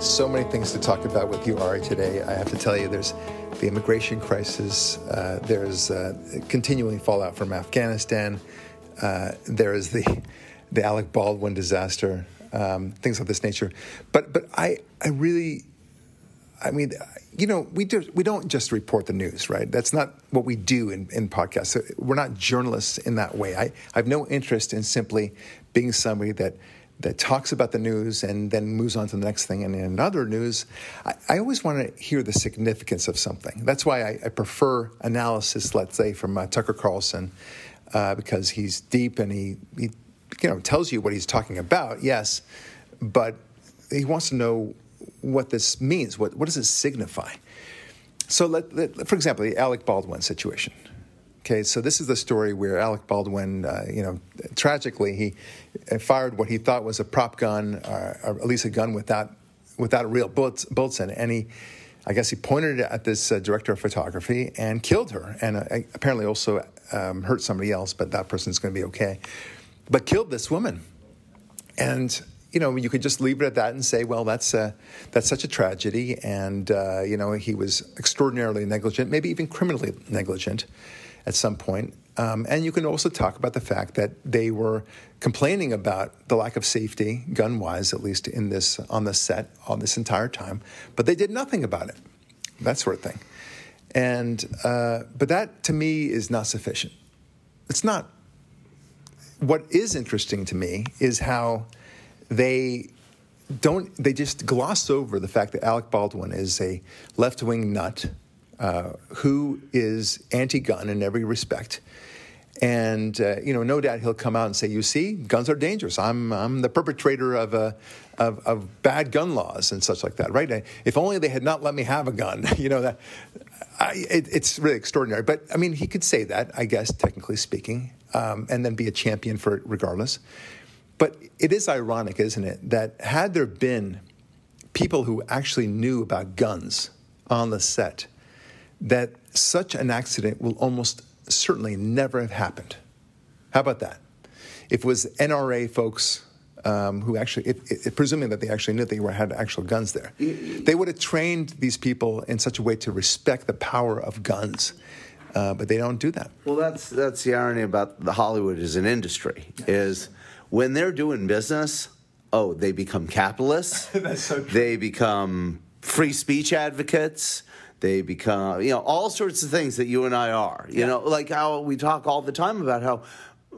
So many things to talk about with you, Ari, today. I have to tell you, there's the immigration crisis, uh, there's uh, continuing fallout from Afghanistan, uh, there is the, the Alec Baldwin disaster, um, things of this nature. But, but I, I really, I mean, you know, we, do, we don't just report the news, right? That's not what we do in, in podcasts. We're not journalists in that way. I, I have no interest in simply being somebody that that talks about the news and then moves on to the next thing. And in other news, I, I always want to hear the significance of something. That's why I, I prefer analysis, let's say, from uh, Tucker Carlson, uh, because he's deep and he, he, you know, tells you what he's talking about. Yes, but he wants to know what this means. What what does it signify? So, let, let, for example, the Alec Baldwin situation. Okay, so this is the story where Alec Baldwin, uh, you know, tragically he uh, fired what he thought was a prop gun, uh, or at least a gun without without real bullets, bullets in and he, I guess, he pointed it at this uh, director of photography and killed her, and uh, apparently also um, hurt somebody else, but that person's going to be okay, but killed this woman, and you know, you could just leave it at that and say, well, that's uh, that's such a tragedy, and you know, he was extraordinarily negligent, maybe even criminally negligent at some point. Um, and you can also talk about the fact that they were complaining about the lack of safety, gun wise, at least in this on the set on this entire time, but they did nothing about it, that sort of thing. And uh, but that to me is not sufficient. It's not. What is interesting to me is how they don't. They just gloss over the fact that Alec Baldwin is a left wing nut uh, who is anti-gun in every respect. And uh, you know, no doubt he'll come out and say, "You see, guns are dangerous. I'm I'm the perpetrator of, uh, of, of bad gun laws and such like that." Right? If only they had not let me have a gun. you know that I, it, it's really extraordinary. But I mean, he could say that, I guess, technically speaking, um, and then be a champion for it regardless. But it is ironic, isn't it, that had there been people who actually knew about guns on the set that such an accident will almost certainly never have happened. How about that? If it was NRA folks um, who actually, if, if, presuming that they actually knew they were, had actual guns there, they would have trained these people in such a way to respect the power of guns. Uh, but they don't do that. Well, that's that's the irony about the Hollywood as an industry is when they're doing business, oh, they become capitalists. that's so true. They become free speech advocates they become you know all sorts of things that you and I are. You yeah. know, like how we talk all the time about how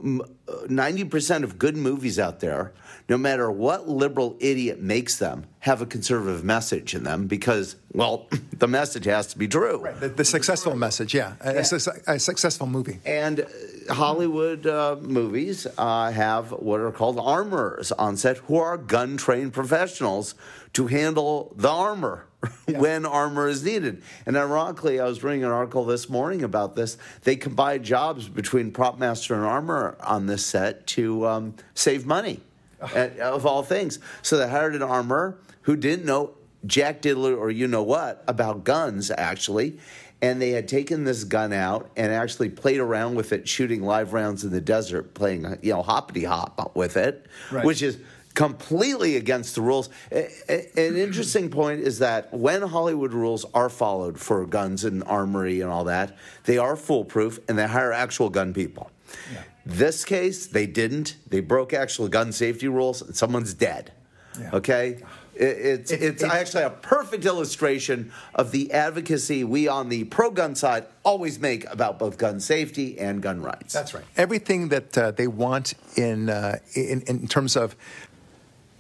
90% uh, of good movies out there, no matter what liberal idiot makes them, have a conservative message in them because, well, the message has to be true. Right. The, the successful message, yeah. yeah. A, a, successful movie. And uh, Hollywood uh, movies uh, have what are called armorers on set who are gun trained professionals to handle the armor yeah. when armor is needed. And ironically, I was reading an article this morning about this. They combined jobs between prop master and armor on this set to um, save money, at, of all things. So they hired an armor who didn't know Jack Diddler or you know what about guns, actually. And they had taken this gun out and actually played around with it, shooting live rounds in the desert, playing, you know, hoppity hop with it, right. which is completely against the rules. An interesting point is that when Hollywood rules are followed for guns and armory and all that, they are foolproof and they hire actual gun people. Yeah. This case, they didn't. They broke actual gun safety rules and someone's dead. Yeah. Okay? It's, it's, it's actually a perfect illustration of the advocacy we on the pro gun side always make about both gun safety and gun rights. That's right. Everything that uh, they want in, uh, in, in terms of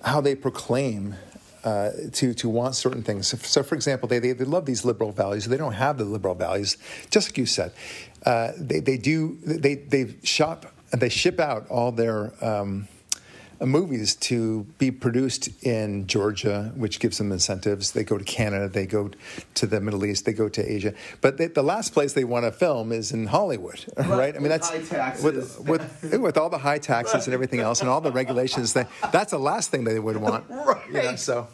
how they proclaim uh, to to want certain things. So, so for example, they, they, they love these liberal values. They don't have the liberal values, just like you said. Uh, they they do they they shop and they ship out all their um, movies to be produced in Georgia, which gives them incentives. They go to Canada, they go to the Middle East, they go to Asia. But they, the last place they want to film is in Hollywood, right? right? I mean, that's with, with, with all the high taxes and everything else and all the regulations. That, that's the last thing they would want. right. You know, so,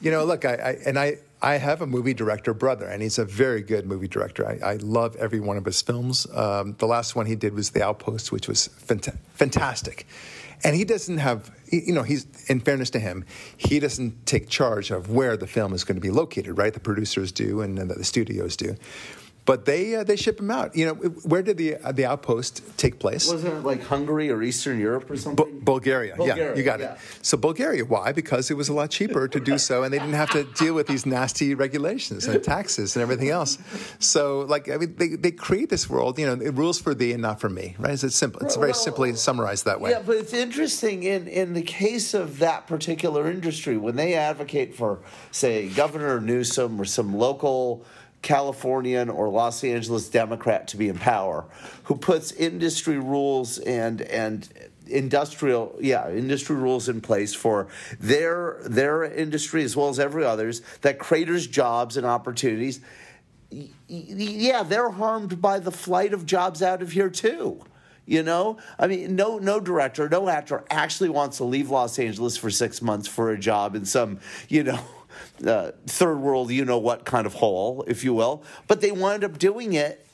you know, look, I, I and I I have a movie director brother, and he's a very good movie director. I, I love every one of his films. Um, the last one he did was The Outpost, which was fant- fantastic. And he doesn't have, you know, he's, in fairness to him, he doesn't take charge of where the film is going to be located, right? The producers do and the studios do but they uh, they ship them out. You know, where did the uh, the outpost take place? Wasn't it like Hungary or Eastern Europe or something? Bu- Bulgaria. Bulgaria. Yeah, you got yeah. it. So Bulgaria. Why? Because it was a lot cheaper to do so, and they didn't have to deal with these nasty regulations and taxes and everything else. So, like, I mean, they, they create this world. You know, it rules for thee and not for me. Right? It's simple. It's very well, simply summarized that way. Yeah, but it's interesting in in the case of that particular industry when they advocate for, say, Governor Newsom or some local Californian or Los Angeles Democrat to be in power, who puts industry rules and and industrial yeah industry rules in place for their their industry as well as every others that creators jobs and opportunities. Yeah they're harmed by the flight of jobs out of here too you know? I mean no no director no actor actually wants to leave los angeles for six months for a job in some you know uh, third world, you know what kind of hole, if you will. But they wind up doing it,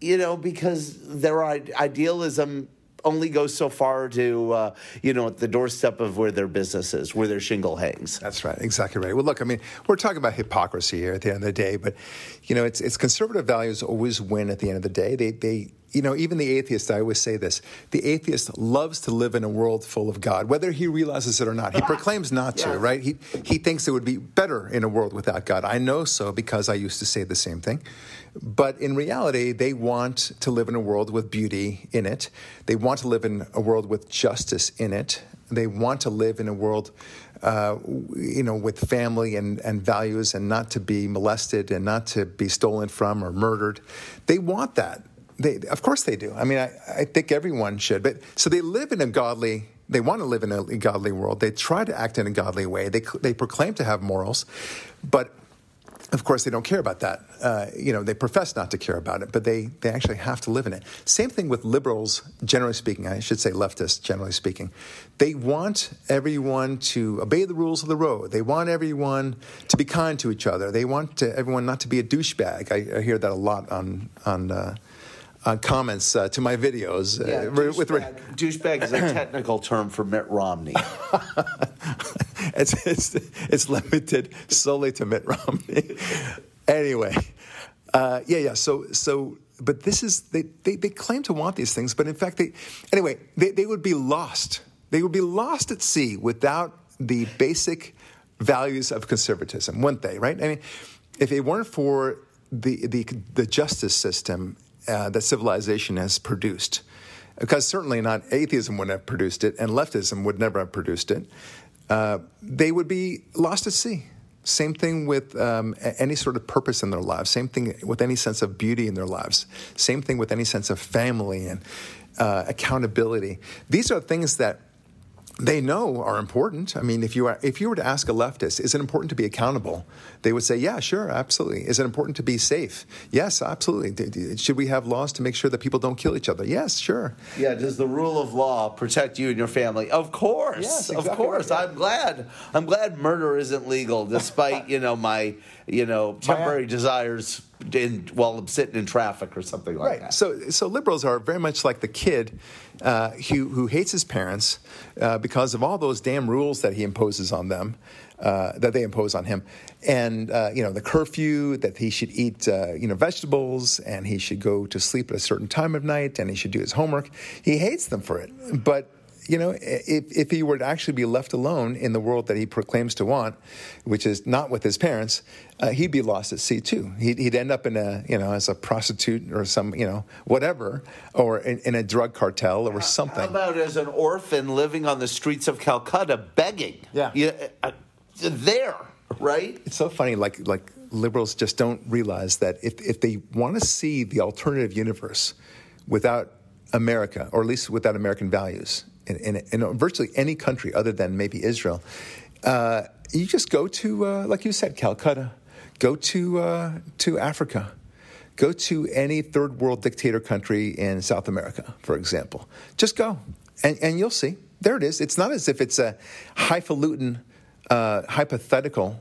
you know, because their idealism only goes so far to uh, you know at the doorstep of where their business is, where their shingle hangs. That's right, exactly right. Well, look, I mean, we're talking about hypocrisy here at the end of the day, but you know, it's it's conservative values always win at the end of the day. They they you know, even the atheist, I always say this the atheist loves to live in a world full of God, whether he realizes it or not. He proclaims not to, right? He, he thinks it would be better in a world without God. I know so because I used to say the same thing. But in reality, they want to live in a world with beauty in it. They want to live in a world with justice in it. They want to live in a world, uh, you know, with family and, and values and not to be molested and not to be stolen from or murdered. They want that. They, of course they do. I mean, I, I think everyone should. But so they live in a godly they want to live in a godly world. They try to act in a godly way. They, they proclaim to have morals, but of course they don't care about that. Uh, you know, they profess not to care about it, but they, they actually have to live in it. Same thing with liberals, generally speaking. I should say leftists, generally speaking. They want everyone to obey the rules of the road. They want everyone to be kind to each other. They want to, everyone not to be a douchebag. I, I hear that a lot on on. Uh, uh, comments uh, to my videos. Uh, yeah, douchebag, with, douchebag is a technical term for Mitt Romney. it's, it's, it's limited solely to Mitt Romney. anyway, uh, yeah, yeah. So, so, but this is they, they, they claim to want these things, but in fact, they anyway they, they would be lost. They would be lost at sea without the basic values of conservatism, wouldn't they? Right? I mean, if it weren't for the the, the justice system uh, that civilization has produced. Because certainly not atheism would have produced it, and leftism would never have produced it. Uh, they would be lost at sea. Same thing with um, any sort of purpose in their lives. Same thing with any sense of beauty in their lives. Same thing with any sense of family and uh, accountability. These are things that they know are important. I mean, if you are, if you were to ask a leftist, is it important to be accountable? They would say, yeah, sure, absolutely. Is it important to be safe? Yes, absolutely. Should we have laws to make sure that people don't kill each other? Yes, sure. Yeah. Does the rule of law protect you and your family? Of course. Yes, exactly of course. Right. I'm glad. I'm glad murder isn't legal, despite you know my you know temporary my, desires in, while I'm sitting in traffic or something like right. that. So, so liberals are very much like the kid uh, who, who hates his parents uh, because of all those damn rules that he imposes on them, uh, that they impose on him, and uh, you know the curfew that he should eat uh, you know vegetables and he should go to sleep at a certain time of night and he should do his homework. He hates them for it, but you know, if, if he were to actually be left alone in the world that he proclaims to want, which is not with his parents, uh, he'd be lost at sea too. He'd, he'd, end up in a, you know, as a prostitute or some, you know, whatever, or in, in a drug cartel or something. How about as an orphan living on the streets of Calcutta begging? Yeah. You, uh, there, right? It's so funny, like, like liberals just don't realize that if, if they want to see the alternative universe without America, or at least without American values, in, in, in virtually any country other than maybe Israel, uh, you just go to, uh, like you said, Calcutta, go to, uh, to Africa, go to any third world dictator country in South America, for example. Just go, and, and you'll see. There it is. It's not as if it's a highfalutin, uh, hypothetical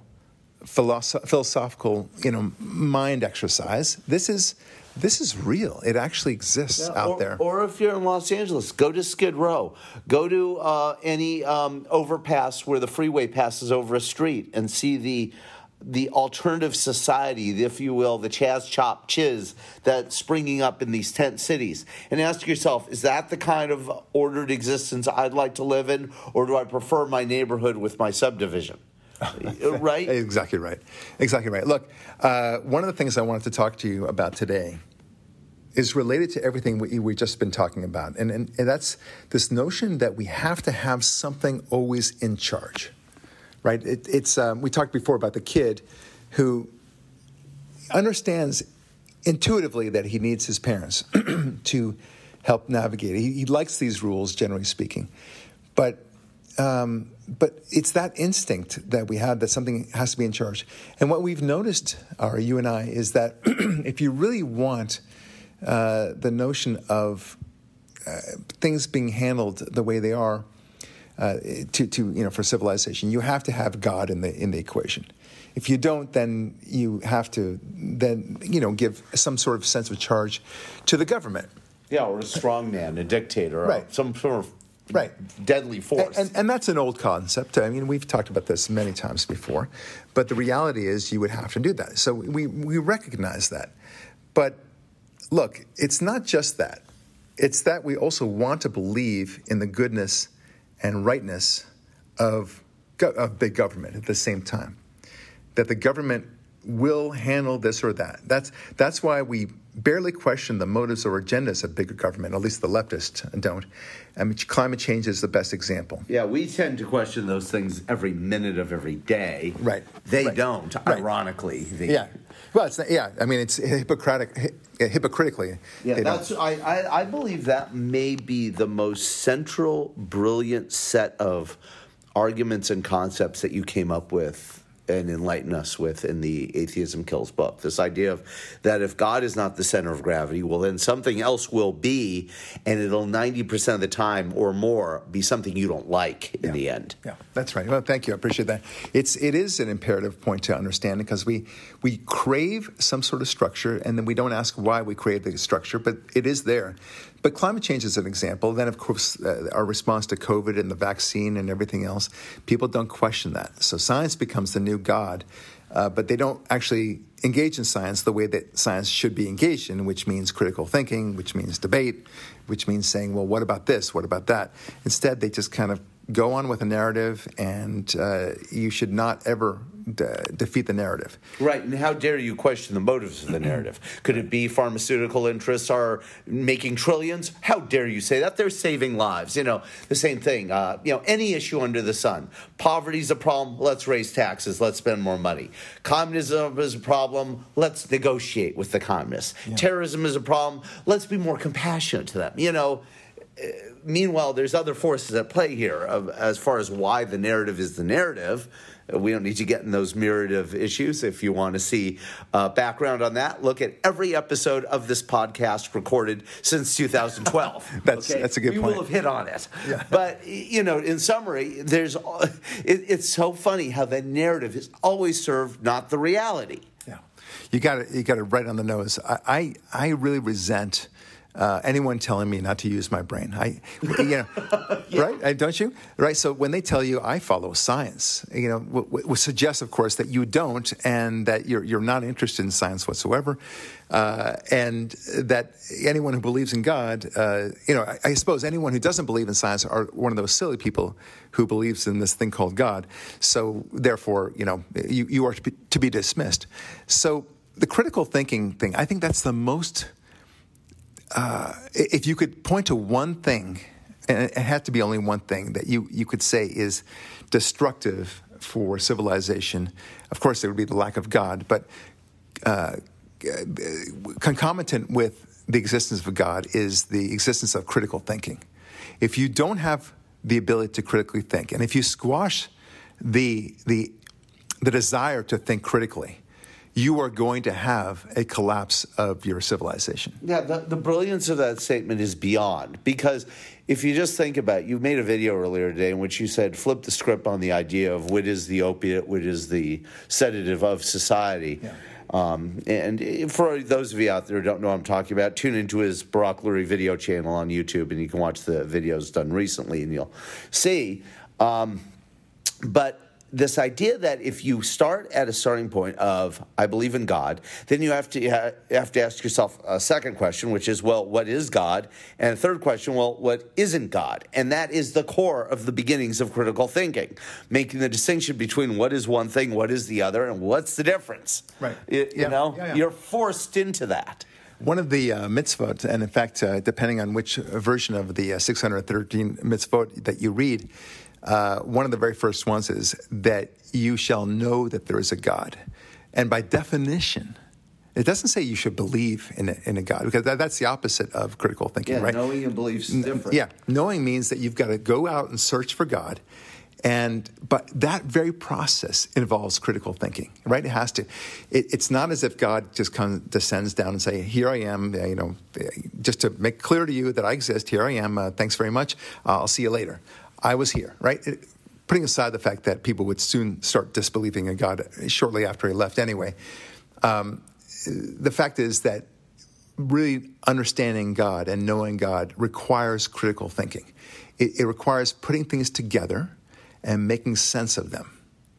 philosoph- philosophical, you know, mind exercise. This is this is real. It actually exists Yeah, out or, there. Or if you're in Los Angeles, go to Skid Row. Go to uh, any um, overpass where the freeway passes over a street and see the the alternative society, if you will, the Chaz Chop Chiz that's springing up in these tent cities. And ask yourself, is that the kind of ordered existence I'd like to live in, or do I prefer my neighborhood with my subdivision? right? Exactly right. Exactly right. Look, uh, one of the things I wanted to talk to you about today is related to everything we, we've just been talking about. And, and, and that's this notion that we have to have something always in charge, right? It, it's, um, we talked before about the kid who understands intuitively that he needs his parents to help navigate. He, he likes these rules, generally speaking. But um, but it's that instinct that we have that something has to be in charge. And what we've noticed, Ari, you and I, is that if you really want uh, the notion of uh, things being handled the way they are uh, to, to, you know, for civilization, you have to have God in the, in the equation. If you don't, then you have to then, you know, give some sort of sense of charge to the government. Yeah, or a strongman, a dictator, Right. some sort of Right. deadly force. And, and, and that's an old concept. I mean, we've talked about this many times before, but the reality is you would have to do that. So we, we recognize that. But look, it's not just that, it's that we also want to believe in the goodness and rightness of, go- of big government at the same time. That the government will handle this or that. That's, that's why we barely question the motives or agendas of bigger government, at least the leftists don't. I mean, climate change is the best example. yeah, we tend to question those things every minute of every day. Right. They Right. don't, Right. ironically. They- Yeah. Well, it's not, yeah. I mean, it's hypocritic, hy- hypocritically. Yeah, that's I, I, I believe that may be the most central, brilliant set of arguments and concepts that you came up with and enlighten us with in the Atheism Kills book. This idea of that if God is not the center of gravity, well, then something else will be, and it'll 90% of the time or more be something you don't like in the end. Yeah, that's right. Well, thank you. I appreciate that. It's it is an imperative point to understand because we we crave some sort of structure, and then we don't ask why we crave the structure, but it is there. But climate change is an example. Then, of course, uh, our response to COVID and the vaccine and everything else, people don't question that. So science becomes the new god, uh, but they don't actually engage in science the way that science should be engaged in, which means critical thinking, which means debate, which means saying, well, what about this? What about that? Instead, they just kind of go on with a narrative, and uh, you should not ever de- defeat the narrative. Right, and how dare you question the motives of the narrative? Could it be pharmaceutical interests are making trillions? How dare you say that? They're saving lives. You know, the same thing. Uh, you know, any issue under the sun. Poverty's a problem. Let's raise taxes. Let's spend more money. Communism is a problem. Let's negotiate with the communists. Terrorism is a problem. Let's be more compassionate to them. You know. Meanwhile, there's other forces at play here of, as far as why the narrative is the narrative. We don't need to get in those myriad of issues. If you want to see uh, background on that, look at every episode of this podcast recorded since 2012. That's- that's a good we point. will have hit on it. But you know, in summary, there's it, it's so funny how the narrative is always served, not the reality. Yeah, you got it. You got it right on the nose. I I, I really resent. Uh, anyone telling me not to use my brain, I, you know, right? Uh, Don't you? Right. So when they tell you I follow science, you know, w- w- suggests, of course, that you don't, and that you're you're not interested in science whatsoever, uh, and that anyone who believes in God, uh, you know, I, I suppose anyone who doesn't believe in science are one of those silly people who believes in this thing called God. So therefore, you know, you, you are to be, to be dismissed. So the critical thinking thing, I think that's the most. Uh, if you could point to one thing, and it had to be only one thing that you, you could say is destructive for civilization, of course, there would be the lack of God, but uh, concomitant with the existence of God is the existence of critical thinking. If you don't have the ability to critically think, and if you squash the, the, the desire to think critically, you are going to have a collapse of your civilization. Yeah, the, the brilliance of that statement is beyond because if you just think about it, you made a video earlier today in which you said flip the script on the idea of what is the opiate, what is the sedative of society. Yeah. Um, and for those of you out there who don't know what I'm talking about, tune into his Barak Lurie video channel on YouTube and you can watch the videos done recently and you'll see. Um, but this idea that if you start at a starting point of I believe in God, then you have to you have to ask yourself a second question, which is well, what is God? And a third question, well, what isn't God? And that is the core of the beginnings of critical thinking, making the distinction between what is one thing, what is the other, and what's the difference. Right. You, you Yeah. know, Yeah, yeah. you're forced into that. One of the uh, mitzvot, and in fact, uh, depending on which version of the uh, 613 mitzvot that you read, uh, one of the very first ones is that you shall know that there is a God. And by definition, it doesn't say you should believe in a, in a God, because that, that's the opposite of critical thinking, Yeah, right? knowing and beliefs is different. Yeah, knowing means that you've got to go out and search for God. And but that very process involves critical thinking, right? It has to. It, it's not as if God just comes descends down and say, "Here I am," you know, just to make clear to you that I exist. Here I am. Uh, thanks very much. Uh, I'll see you later. I was here, right? It, putting aside the fact that people would soon start disbelieving in God shortly after he left, anyway. Um, the fact is that really understanding God and knowing God requires critical thinking. It, it requires putting things together and making sense of them,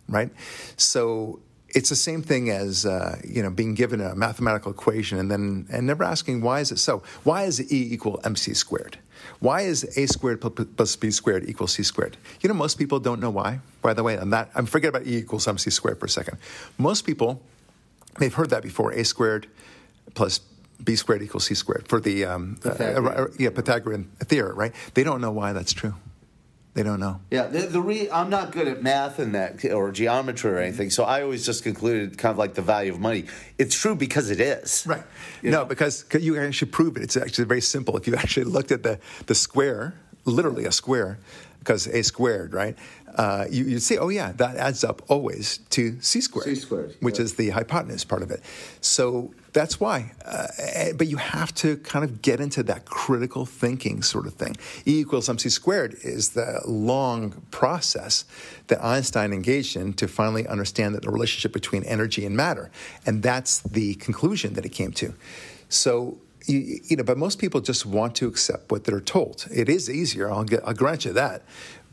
right? So it's the same thing as uh, you know being given a mathematical equation and then and never asking why is it so? Why is E equal mc squared? Why is a squared plus b squared equals c squared? You know most people don't know why. By the way, I'm not. I'm forget about e equals mc squared for a second. Most people they've heard that before. A squared plus b squared equals c squared for the um, uh, Pythagorean. uh, yeah Pythagorean theorem, right? They don't know why that's true. They don't know. Yeah, the, the re, I'm not good at math and that or geometry or anything, so I always just concluded kind of like the value of money. It's true because it is. Right. You no, know? because 'cause you actually prove it. It's actually very simple. If you actually looked at the, the square, literally a square, because a squared, right? Uh, you, you'd see, oh, yeah, that adds up always to c squared, C squared, which yeah. is the hypotenuse part of it. So that's why. Uh, eh, but you have to kind of get into that critical thinking sort of thing. E equals mc squared is the long process that Einstein engaged in to finally understand that the relationship between energy and matter. And that's the conclusion that he came to. So, you, you know, but most people just want to accept what they're told. It is easier, I'll, get, I'll grant you that.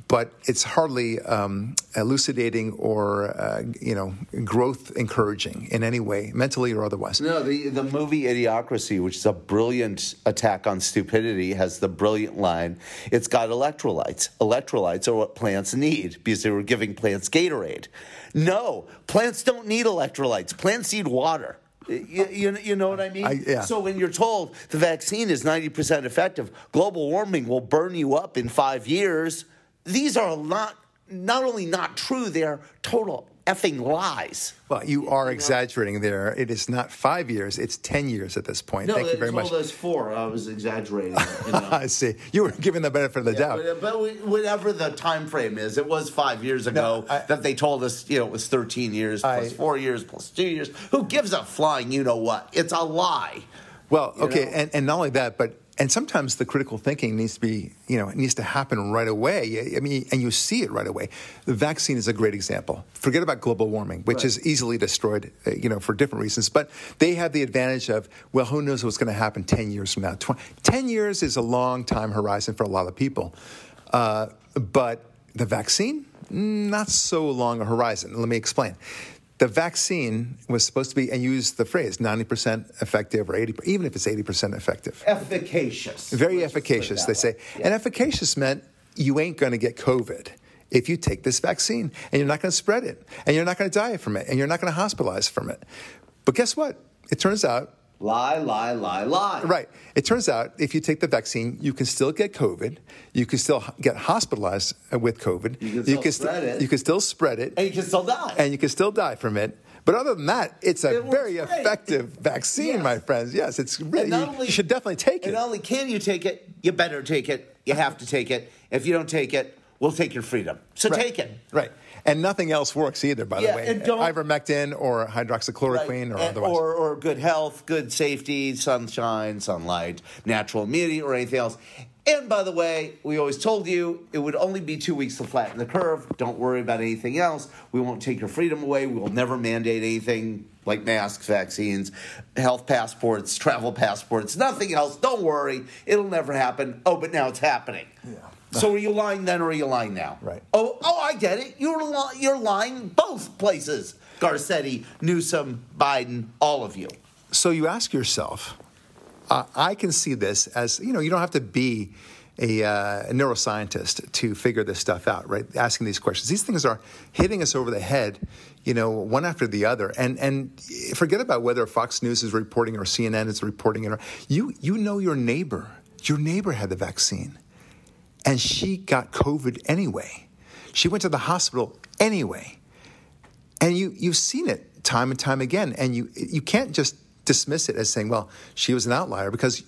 But it's hardly um, elucidating or, uh, you know, growth encouraging in any way, mentally or otherwise. No, the the movie Idiocracy, which is a brilliant attack on stupidity, has the brilliant line: "It's got electrolytes. Electrolytes are what plants need because they were giving plants Gatorade." No, plants don't need electrolytes. Plants need water. You, you, you know what I mean? I- yeah. So when you're told the vaccine is 90% effective, global warming will burn you up in five years, these are not not only not true, they are total effing lies. Well, you are exaggerating there. It is not five years, it's 10 years at this point. Thank you very much. us four. I was exaggerating. You know? I see. You were given the benefit of the doubt. But, but we- whatever the time frame is, it was five years ago I- that they told us, you know, it was 13 years plus I- four years plus two years. Who gives a flying you know what? It's a lie. Well, You okay, know? and, and not only that, but and sometimes the critical thinking needs to be, you know, it needs to happen right away. I mean, and you see it right away. The vaccine is a great example. Forget about global warming, which Right. is easily destroyed, uh, you know, for different reasons. But they have the advantage of, well, who knows what's going to happen 10 years from now? Tw- 10 years is a long time horizon for a lot of people. Uh, but the vaccine, not so long a horizon. Let me explain. The vaccine was supposed to be, and use the phrase 90% effective or 80, even if it's 80% effective. Efficacious. Very Let's just put it efficacious, they way. say. And efficacious meant you ain't going to get COVID if you take this vaccine, and you're not going to spread it, and you're not going to die from it, and you're not going to hospitalize from it. But guess what? It turns out, Lie, lie, lie, lie. right, it turns out if you take the vaccine, you can still get COVID, you can still get hospitalized uh, with COVID, You can still st- spread it. you can still spread it, And you can still die. and you can still die from it. But other than that, it's a It very great. effective vaccine, Yes. my friends. Yes, it's really, not you, only- you should definitely take it. And not only can you take it, you better take it. You have to take it. If you don't take it, we'll take your freedom. So Right. take it. Right. And nothing else works either. By Yeah, the way, and don't- ivermectin or hydroxychloroquine or And- otherwise. or, or good health, good safety, sunshine, sunlight, natural immunity, or anything else. And by the way, we always told you it would only be two weeks to flatten the curve. Don't worry about anything else. We won't take your freedom away. We will never mandate anything like masks, vaccines, health passports, travel passports, nothing else. Don't worry. It'll never happen. Oh, but now it's happening. So are you lying then or are you lying now? Right. Oh, oh, I get it. You're li- you're lying both places. Garcetti, Newsom, Biden, all of you. so you ask yourself, uh, I can see this as you know, you don't have to be a, uh, a neuroscientist to figure this stuff out, right? Asking these questions, these things are hitting us over the head, you know, one after the other, and and forget about whether Fox News is reporting or CNN is reporting it. Or, you you know your neighbor, your neighbor had the vaccine, and she got COVID anyway. She went to the hospital anyway and you you've seen it time and time again and you you can't just dismiss it as saying well she was an outlier because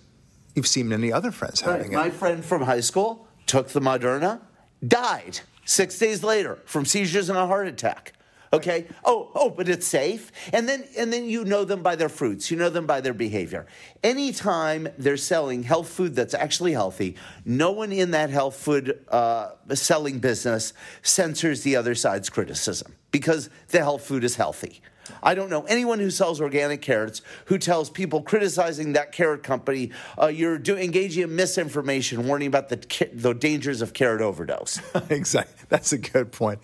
you've seen many other friends having it. My friend from high school took the Moderna, died six days later from seizures and a heart attack. Okay. Oh, oh, but it's safe. And then, and then you know them by their fruits. You know them by their behavior. Anytime they're selling health food that's actually healthy, no one in that health food uh, selling business censors the other side's criticism because the health food is healthy. I don't know anyone who sells organic carrots who tells people criticizing that carrot company, uh, you're do, engaging in misinformation, warning about the, the dangers of carrot overdose. exactly that's a good point.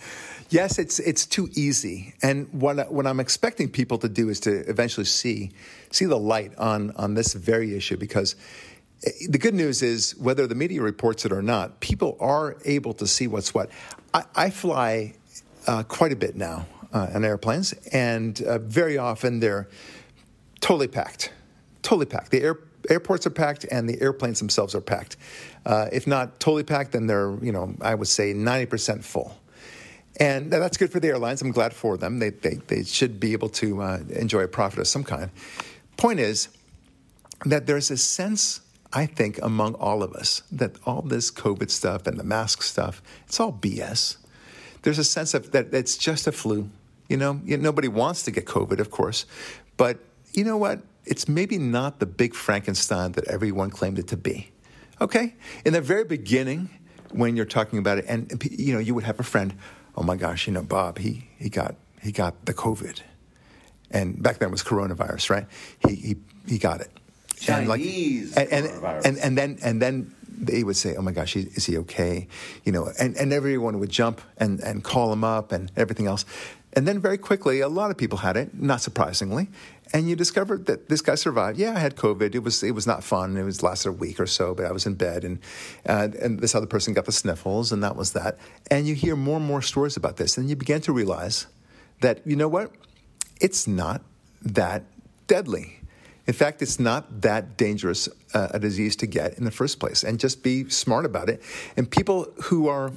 Yes it's it's too easy. And what what i'm expecting people to do is to eventually see see the light on on this very issue because eh, the good news is whether the media reports it or not people are able to see what's what. I, I fly uh, quite a bit now uh, on airplanes and uh, very often they're totally packed totally packed the air airports are packed and the airplanes themselves are packed. Uh, if not totally packed, then they're, you know, I would say 90% full. And that's good for the airlines. I'm glad for them. They, they, they should be able to uh, enjoy a profit of some kind. Point is that there's a sense, I think, among all of us that all this COVID stuff and the mask stuff, it's all BS. There's a sense of that it's just a flu. You know, nobody wants to get COVID, of course. But you know what? It's maybe not the big Frankenstein that everyone claimed it to be. Okay? In the very beginning, when you're talking about it, and you know, you would have a friend, oh my gosh, you know, Bob, he, he got he got the COVID. And back then it was coronavirus, right? He he, he got it. Chinese and, and, coronavirus. and and then and then they would say, "Oh my gosh, is he okay?" You know, and, and everyone would jump and, and call him up and everything else. And then very quickly, a lot of people had it, not surprisingly, and you discovered that this guy survived. Yeah, I had COVID. It was it was not fun. It was lasted a week or so, but I was in bed, and uh, and this other person got the sniffles, and that was that. And you hear more and more stories about this, and you begin to realize that you know what, it's not that deadly. In fact, it's not that dangerous uh, a disease to get in the first place, and just be smart about it. And people who are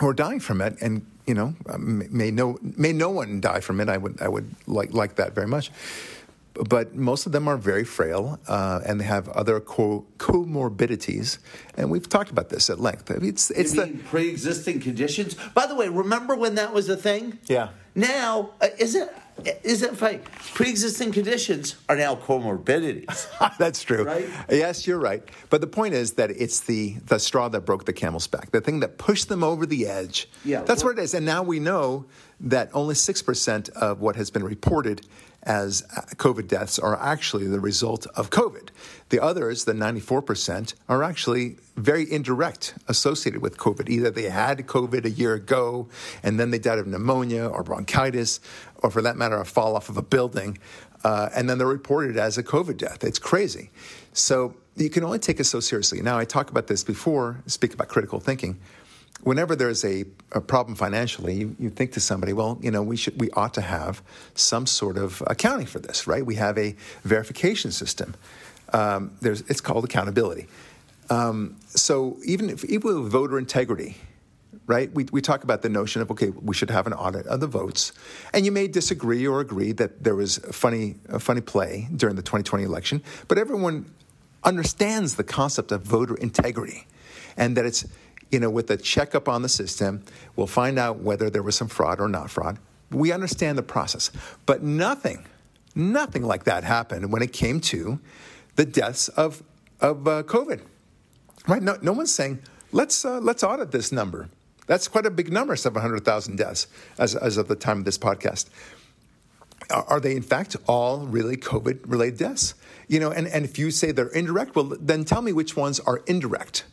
who are dying from it, and you know, um, may no may no one die from it. I would I would like like that very much. But most of them are very frail, uh, and they have other co- comorbidities, and we've talked about this at length. It's it's the pre-existing conditions. By the way, remember when that was a thing? Yeah. Now, uh, is it is it funny? Pre-existing conditions are now comorbidities. Ah, that's true. Right? Yes, you're right. But the point is that it's the, the straw that broke the camel's back, the thing that pushed them over the edge. Yeah, That's well- what it is. And now we know that only 6% of what has been reported as uh, COVID deaths are actually the result of COVID. The others, the 94%, are actually very indirect associated with COVID. Either they had COVID a year ago and then they died of pneumonia or bronchitis, or for that matter, a fall off of a building, uh, and then they're reported as a COVID death. It's crazy. So you can only take it so seriously. Now, I talk about this before, speak about critical thinking whenever there's a, a problem financially, you, you think to somebody, well, you know, we should we ought to have some sort of accounting for this, right? We have a verification system. Um, there's it's called accountability. Um, so even if even with voter integrity, right? We, we talk about the notion of okay, we should have an audit of the votes, and you may disagree or agree that there was a funny a funny play during the 2020 election, but everyone understands the concept of voter integrity, and that it's you know, with a checkup on the system, we'll find out whether there was some fraud or not fraud. We understand the process. But nothing, nothing like that happened when it came to the deaths of, of uh, COVID. Right? No, no one's saying, let's, uh, let's audit this number. That's quite a big number, 700,000 deaths as, as of the time of this podcast. Are, are they, in fact, all really COVID related deaths? You know, and, and if you say they're indirect, well, then tell me which ones are indirect.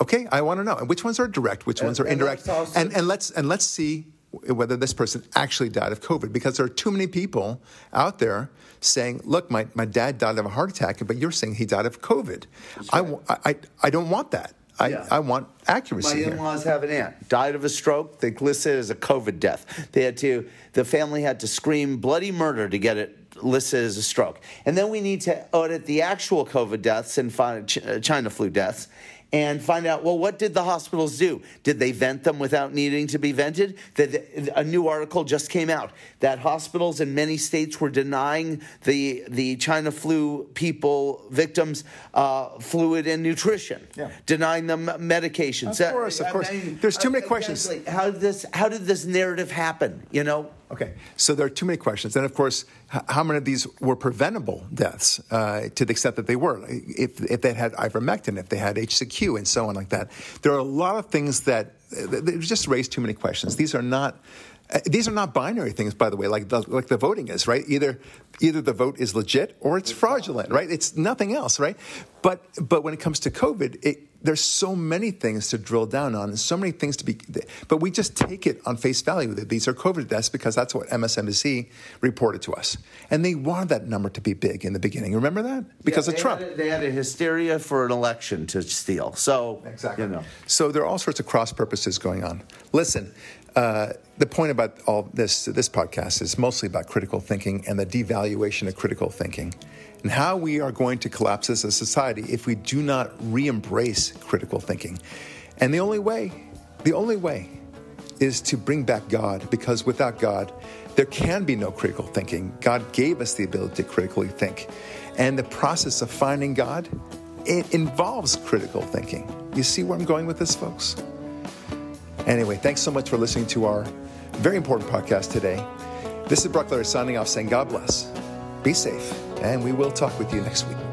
Okay, I want to know. And which ones are direct, which ones are and indirect. also- And, and, let's, and let's see whether this person actually died of COVID because there are too many people out there saying, look, my, my dad died of a heart attack, but you're saying he died of COVID. I, I, I don't want that. I, Yeah. I want accuracy My in-laws have an aunt died of a stroke. They listed it as a COVID death. They had to. The family had to scream bloody murder to get it listed as a stroke. And then we need to audit the actual COVID deaths and find uh, China flu deaths. And find out well, what did the hospitals do? Did they vent them without needing to be vented? That a new article just came out that hospitals in many states were denying the the China flu people victims uh, fluid and nutrition, Yeah. denying them medications. Of course, of course. There's too many questions. How did this? How did this narrative happen? You know. Okay, so there are too many questions. And of course, how many of these were preventable deaths uh, to the extent that they were? If, if they had ivermectin, if they had HCQ, and so on like that. There are a lot of things that, that just raise too many questions. These are not. Uh, these are not binary things, by the way, like the, like the voting is, right? Either either the vote is legit or it's fraudulent, right? It's nothing else, right? But but when it comes to COVID, it, there's so many things to drill down on, and so many things to be. But we just take it on face value that these are COVID deaths because that's what MSNBC reported to us, and they wanted that number to be big in the beginning. Remember that because Yeah, of Trump. Had a, they had a hysteria for an election to steal. So you know. So there are all sorts of cross purposes going on. Listen, uh, the point about all this this podcast is mostly about critical thinking and the devaluation of critical thinking, and how we are going to collapse as a society if we do not re-embrace critical thinking. And the only way, the only way, is to bring back God, because without God, there can be no critical thinking. God gave us the ability to critically think, and the process of finding God it involves critical thinking. You see where I'm going with this, folks? Anyway, thanks so much for listening to our very important podcast today. This is Barak Lurie signing off saying God bless, be safe, and we will talk with you next week.